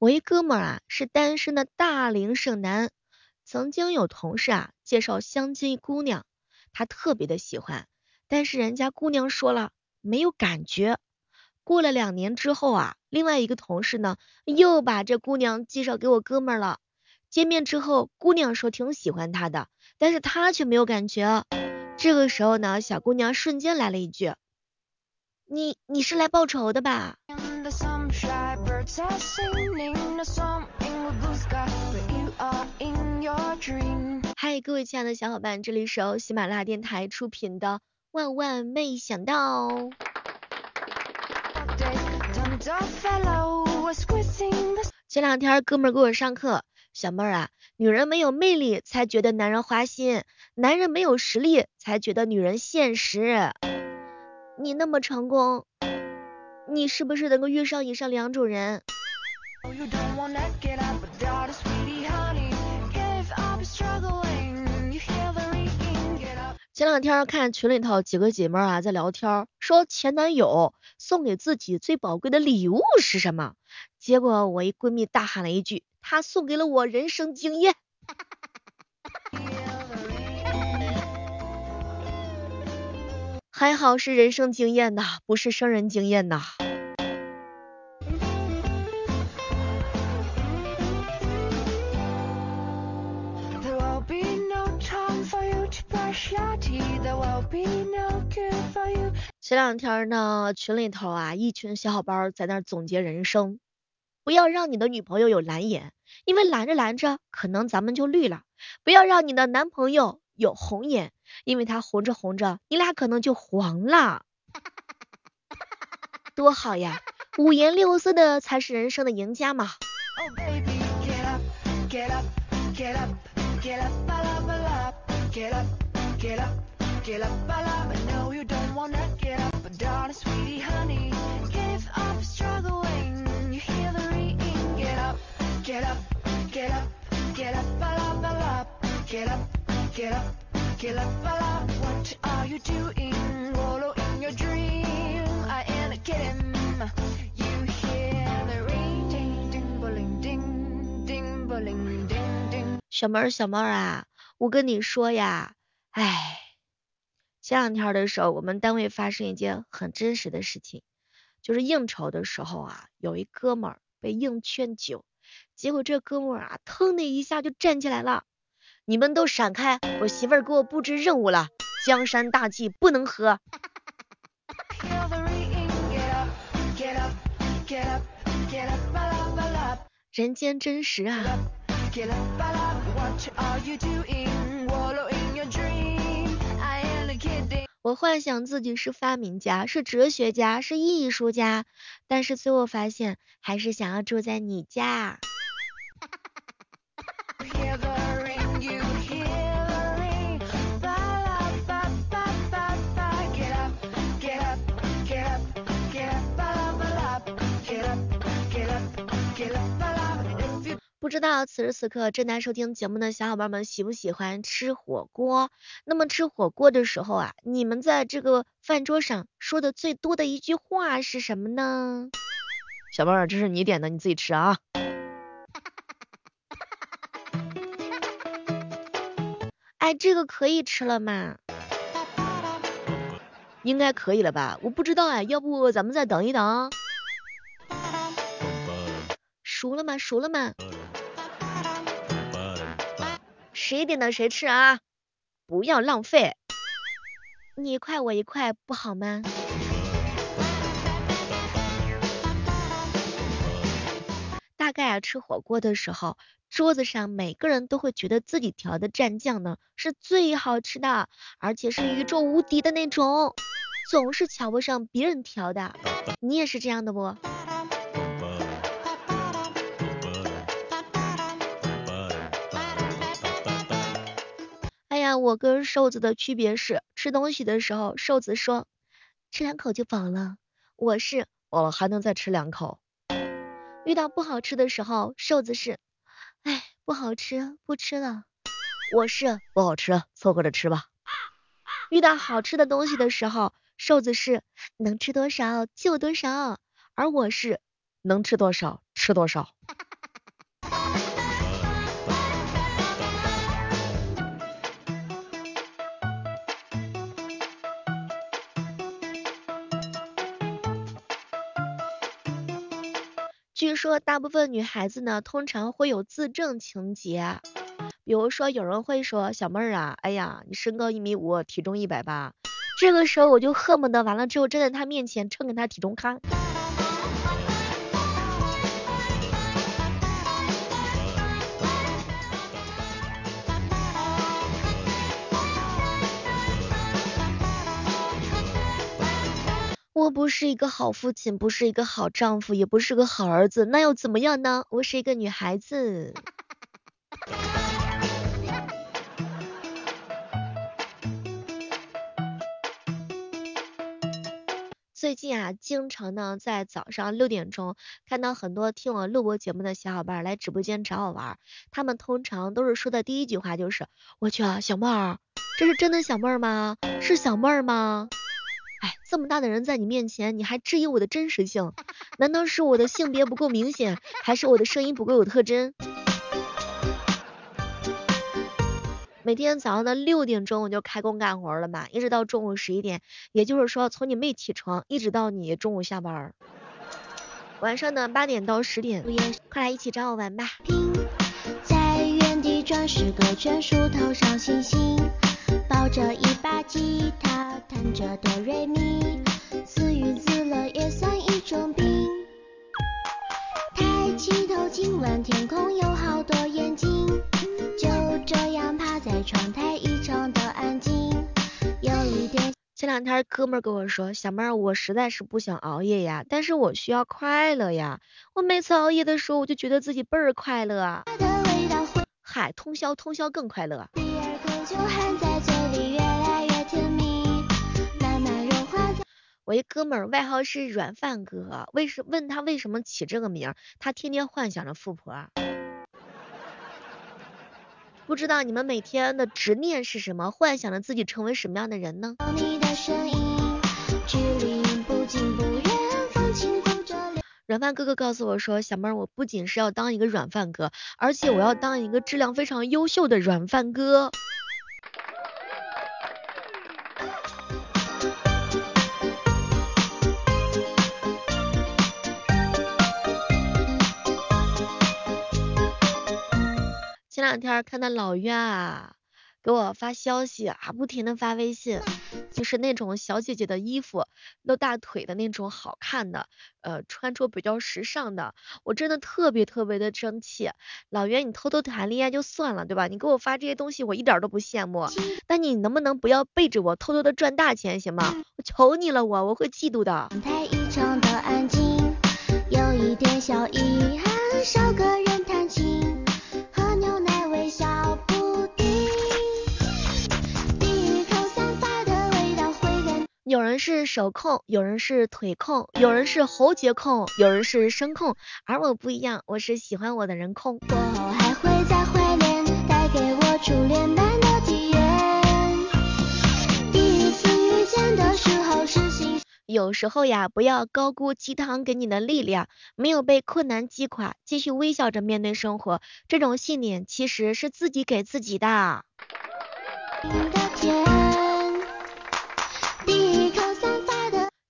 我一哥们儿啊是单身的大龄剩男，曾经有同事啊介绍相亲姑娘，他特别的喜欢，但是人家姑娘说了没有感觉。过了两年之后啊，另外一个同事呢又把这姑娘介绍给我哥们儿了。见面之后，姑娘说挺喜欢他的，但是他却没有感觉。这个时候呢，小姑娘瞬间来了一句：“你你是来报仇的吧？”嗨，各位亲爱的小伙伴，这里是由喜马拉雅电台出品的《万万没想到》。前两天哥们儿给我上课，小妹儿啊，女人没有魅力才觉得男人花心，男人没有实力才觉得女人现实。你那么成功。你是不是能够遇上以上两种人？前两天看群里头几个姐妹啊在聊天，说前男友送给自己最宝贵的礼物是什么？结果我一闺蜜大喊了一句：“他送给了我人生经验。”还好是人生经验呐，不是生人经验呐。前两天呢，群里头啊，一群小伙伴在那总结人生，不要让你的女朋友有蓝眼，因为蓝着蓝着，可能咱们就绿了；不要让你的男朋友。有红眼，因为他红着红着，你俩可能就黄了，多好呀！五颜六色的才是人生的赢家嘛。小妹儿，小妹儿啊，我跟你说呀，哎， 前两天的时候，我们单位发生一件很真实的事情，就是应酬的时候啊，有一哥们儿被硬劝酒，结果这哥们儿啊，腾的一下就站起来了。你们都闪开！我媳妇儿给我布置任务了，江山大计不能喝。人间真实啊！我幻想自己是发明家，是哲学家，是艺术家，但是最后发现还是想要住在你家。不知道此时此刻正在收听节目的小伙伴们喜不喜欢吃火锅？那么吃火锅的时候啊，你们在这个饭桌上说的最多的一句话是什么呢？小妹儿，这是你点的，你自己吃啊。哎，这个可以吃了吗？应该可以了吧？我不知道哎，要不咱们再等一等？熟了吗？熟了吗？谁点的谁吃啊！不要浪费，你一块我一块不好吗？大概啊，吃火锅的时候，桌子上每个人都会觉得自己调的蘸酱呢是最好吃的，而且是宇宙无敌的那种，总是瞧不上别人调的。你也是这样的不？我跟瘦子的区别是，吃东西的时候，瘦子说吃两口就饱了，我是饱了还能再吃两口。遇到不好吃的时候，瘦子是哎不好吃不吃了，我是不好吃凑合着吃吧。遇到好吃的东西的时候，瘦子是能吃多少就多少，而我是能吃多少吃多少。说大部分女孩子呢，通常会有自证情节，比如说有人会说小妹儿啊，哎呀，你身高一米五，体重一百八，这个时候我就恨不得完了之后站在他面前称给他体重看。我不是一个好父亲，不是一个好丈夫，也不是个好儿子，那又怎么样呢？我是一个女孩子。最近啊，经常呢在早上六点钟看到很多听我录播节目的小伙伴来直播间找我玩，他们通常都是说的第一句话就是：“我去啊，小妹儿，这是真的小妹儿吗？是小妹儿吗？”哎，这么大的人在你面前，你还质疑我的真实性？难道是我的性别不够明显，还是我的声音不够有特征？每天早上的六点钟我就开工干活了嘛，一直到中午十一点，也就是说从你没起床一直到你中午下班。晚上的八点到十点，快来一起找我玩吧。在原地转十个圈，树头上星星。抱着一把吉他，弹着哆瑞咪，自娱自乐也算一种病。抬起头，亲吻天空，有好多眼睛。就这样趴在窗台，异常的安静。有一点。前两天哥们跟我说，小妹儿，我实在是不想熬夜呀，但是我需要快乐呀。我每次熬夜的时候，我就觉得自己倍儿快乐。嗨，通宵通宵更快乐。我一哥们儿外号是软饭哥，为什问他为什么起这个名？他天天幻想着富婆。不知道你们每天的执念是什么？幻想着自己成为什么样的人呢？软饭哥哥告诉我说，小妹儿，我不仅是要当一个软饭哥，而且我要当一个质量非常优秀的软饭哥。两天看到老岳啊，给我发消息啊，不停的发微信，就是那种小姐姐的衣服，露大腿的那种好看的，呃，穿着比较时尚的，我真的特别特别的生气。老袁，你偷偷谈恋爱就算了，对吧？你给我发这些东西，我一点都不羡慕。但你能不能不要背着我偷偷的赚大钱，行吗？我求你了，我我会嫉妒的。有一点小遗憾，少个人有人是手控，有人是腿控，有人是喉结控，有人是声控，而我不一样，我是喜欢我的人控。过后还会再怀念带给我初恋般的体验。第一次遇见的时候是新。有时候呀，不要高估鸡汤给你的力量，没有被困难击垮，继续微笑着面对生活，这种信念其实是自己给自己的。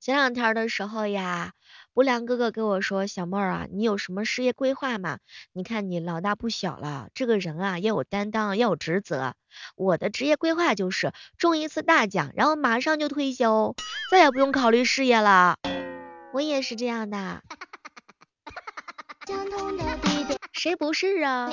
前两天的时候呀，不良哥哥跟我说，小妹儿啊，你有什么事业规划吗？你看你老大不小了，这个人啊要有担当，要有职责。我的职业规划就是中一次大奖，然后马上就退休，再也不用考虑事业了。我也是这样的。谁不是啊？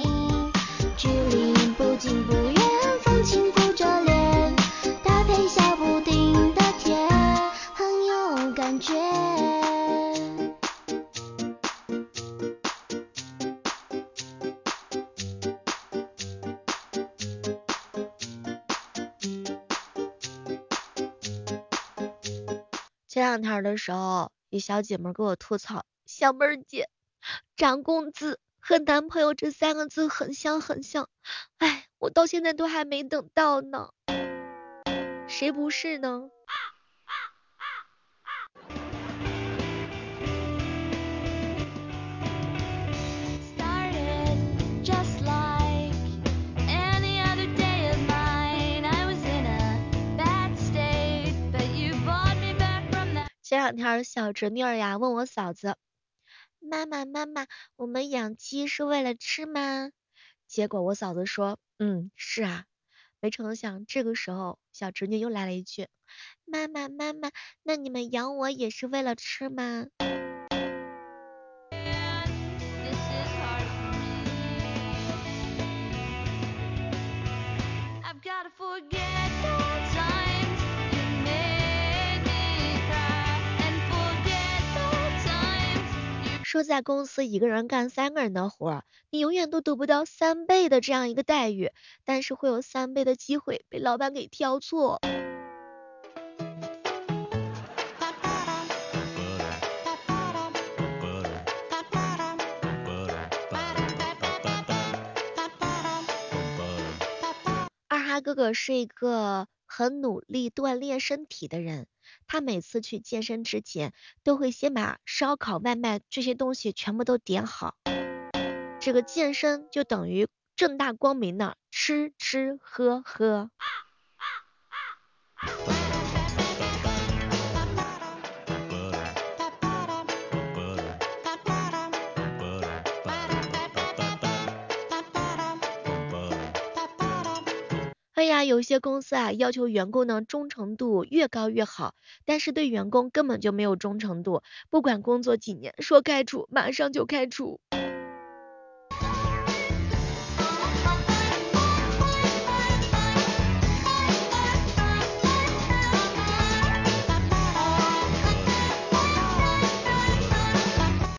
前两天的时候，一小姐妹给我吐槽，小妹儿姐，涨工资和男朋友这三个字很像很像，哎，我到现在都还没等到呢，谁不是呢？两天小侄女呀问我嫂子，妈妈妈妈，我们养鸡是为了吃吗？结果我嫂子说，嗯，是啊。没成想这个时候，小侄女又来了一句，妈妈妈妈，那你们养我也是为了吃吗？说在公司一个人干三个人的活，你永远都得不到三倍的这样一个待遇，但是会有三倍的机会被老板给挑错。二哈哥哥是一个很努力锻炼身体的人。他每次去健身之前，都会先把烧烤、外卖这些东西全部都点好。这个健身就等于正大光明的吃吃喝喝。对呀，有些公司啊，要求员工呢忠诚度越高越好，但是对员工根本就没有忠诚度，不管工作几年，说开除马上就开除。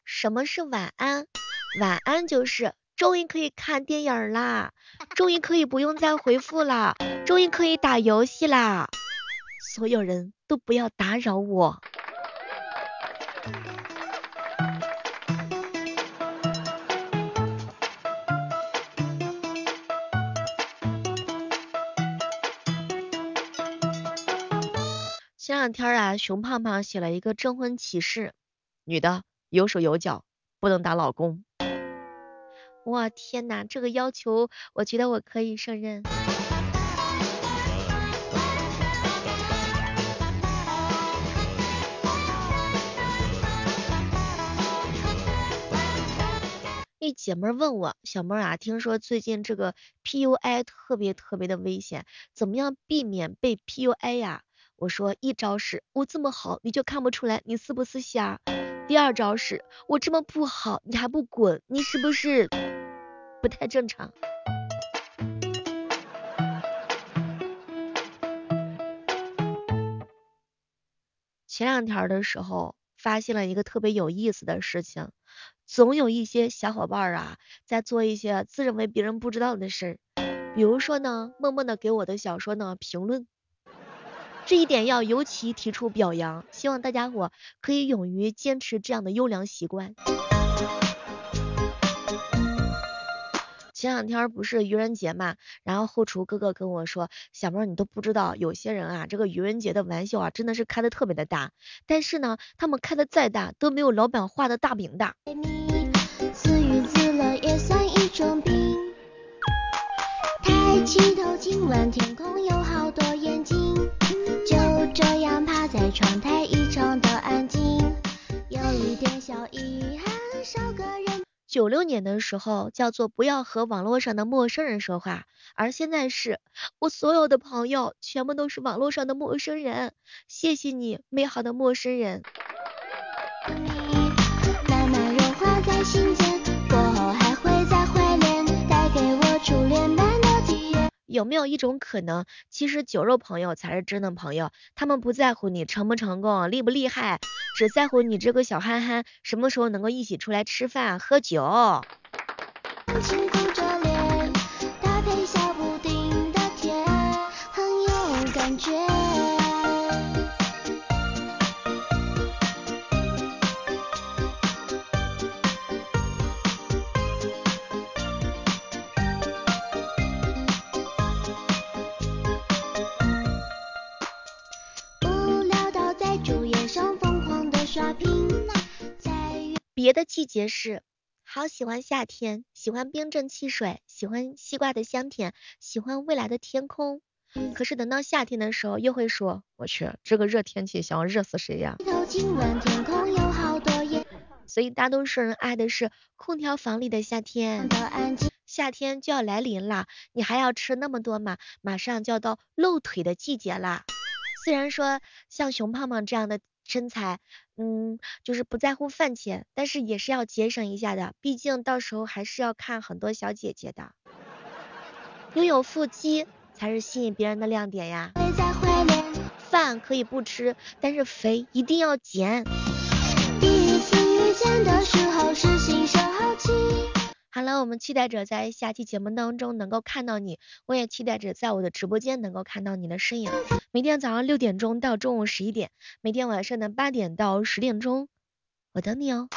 什么是晚安？晚安就是。终于可以看电影啦，终于可以不用再回复啦，终于可以打游戏啦，所有人都不要打扰我。前两天啊，熊胖胖写了一个征婚启事，女的有手有脚，不能打老公。哇天哪，这个要求我觉得我可以胜任。一姐妹问我，小妹啊，听说最近这个 PUI 特别特别的危险，怎么样避免被 PUI 呀？我说一招是我这么好，你就看不出来你是不是瞎？第二招是我这么不好，你还不滚，你是不是？不太正常。前两天的时候，发现了一个特别有意思的事情，总有一些小伙伴啊，在做一些自认为别人不知道的事儿，比如说呢，默默的给我的小说呢评论，这一点要尤其提出表扬，希望大家伙可以勇于坚持这样的优良习惯。前两天不是愚人节嘛，然后后厨哥哥跟我说，小妹你都不知道，有些人啊，这个愚人节的玩笑啊，真的是开的特别的大，但是呢，他们开的再大，都没有老板画的大饼大。自娱自乐也算一种病。抬起头，今晚天空有好多眼睛，就这样趴在窗台，异常的安静，有一点小遗憾，少个人。九六年的时候叫做不要和网络上的陌生人说话，而现在是我所有的朋友全部都是网络上的陌生人。谢谢你，美好的陌生人。有有没有一种可能，其实酒肉朋友才是真的朋友？他们不在乎你成不成功，厉不厉害，只在乎你这个小憨憨什么时候能够一起出来吃饭喝酒。别的季节是，好喜欢夏天，喜欢冰镇汽水，喜欢西瓜的香甜，喜欢未来的天空。可是等到夏天的时候，又会说，我去，这个热天气想要热死谁呀？所以大多数人爱的是空调房里的夏天。夏天就要来临了，你还要吃那么多吗？马上就要到露腿的季节啦。虽然说像熊胖胖这样的身材，嗯，就是不在乎饭钱，但是也是要节省一下的，毕竟到时候还是要看很多小姐姐的。拥有腹肌才是吸引别人的亮点呀。饭可以不吃，但是肥一定要减。第一次遇见的时候是新手好奇。好了，我们期待着在下期节目当中能够看到你，我也期待着在我的直播间能够看到你的身影。每天早上六点钟到中午十一点，每天晚上的八点到十点钟，我等你哦。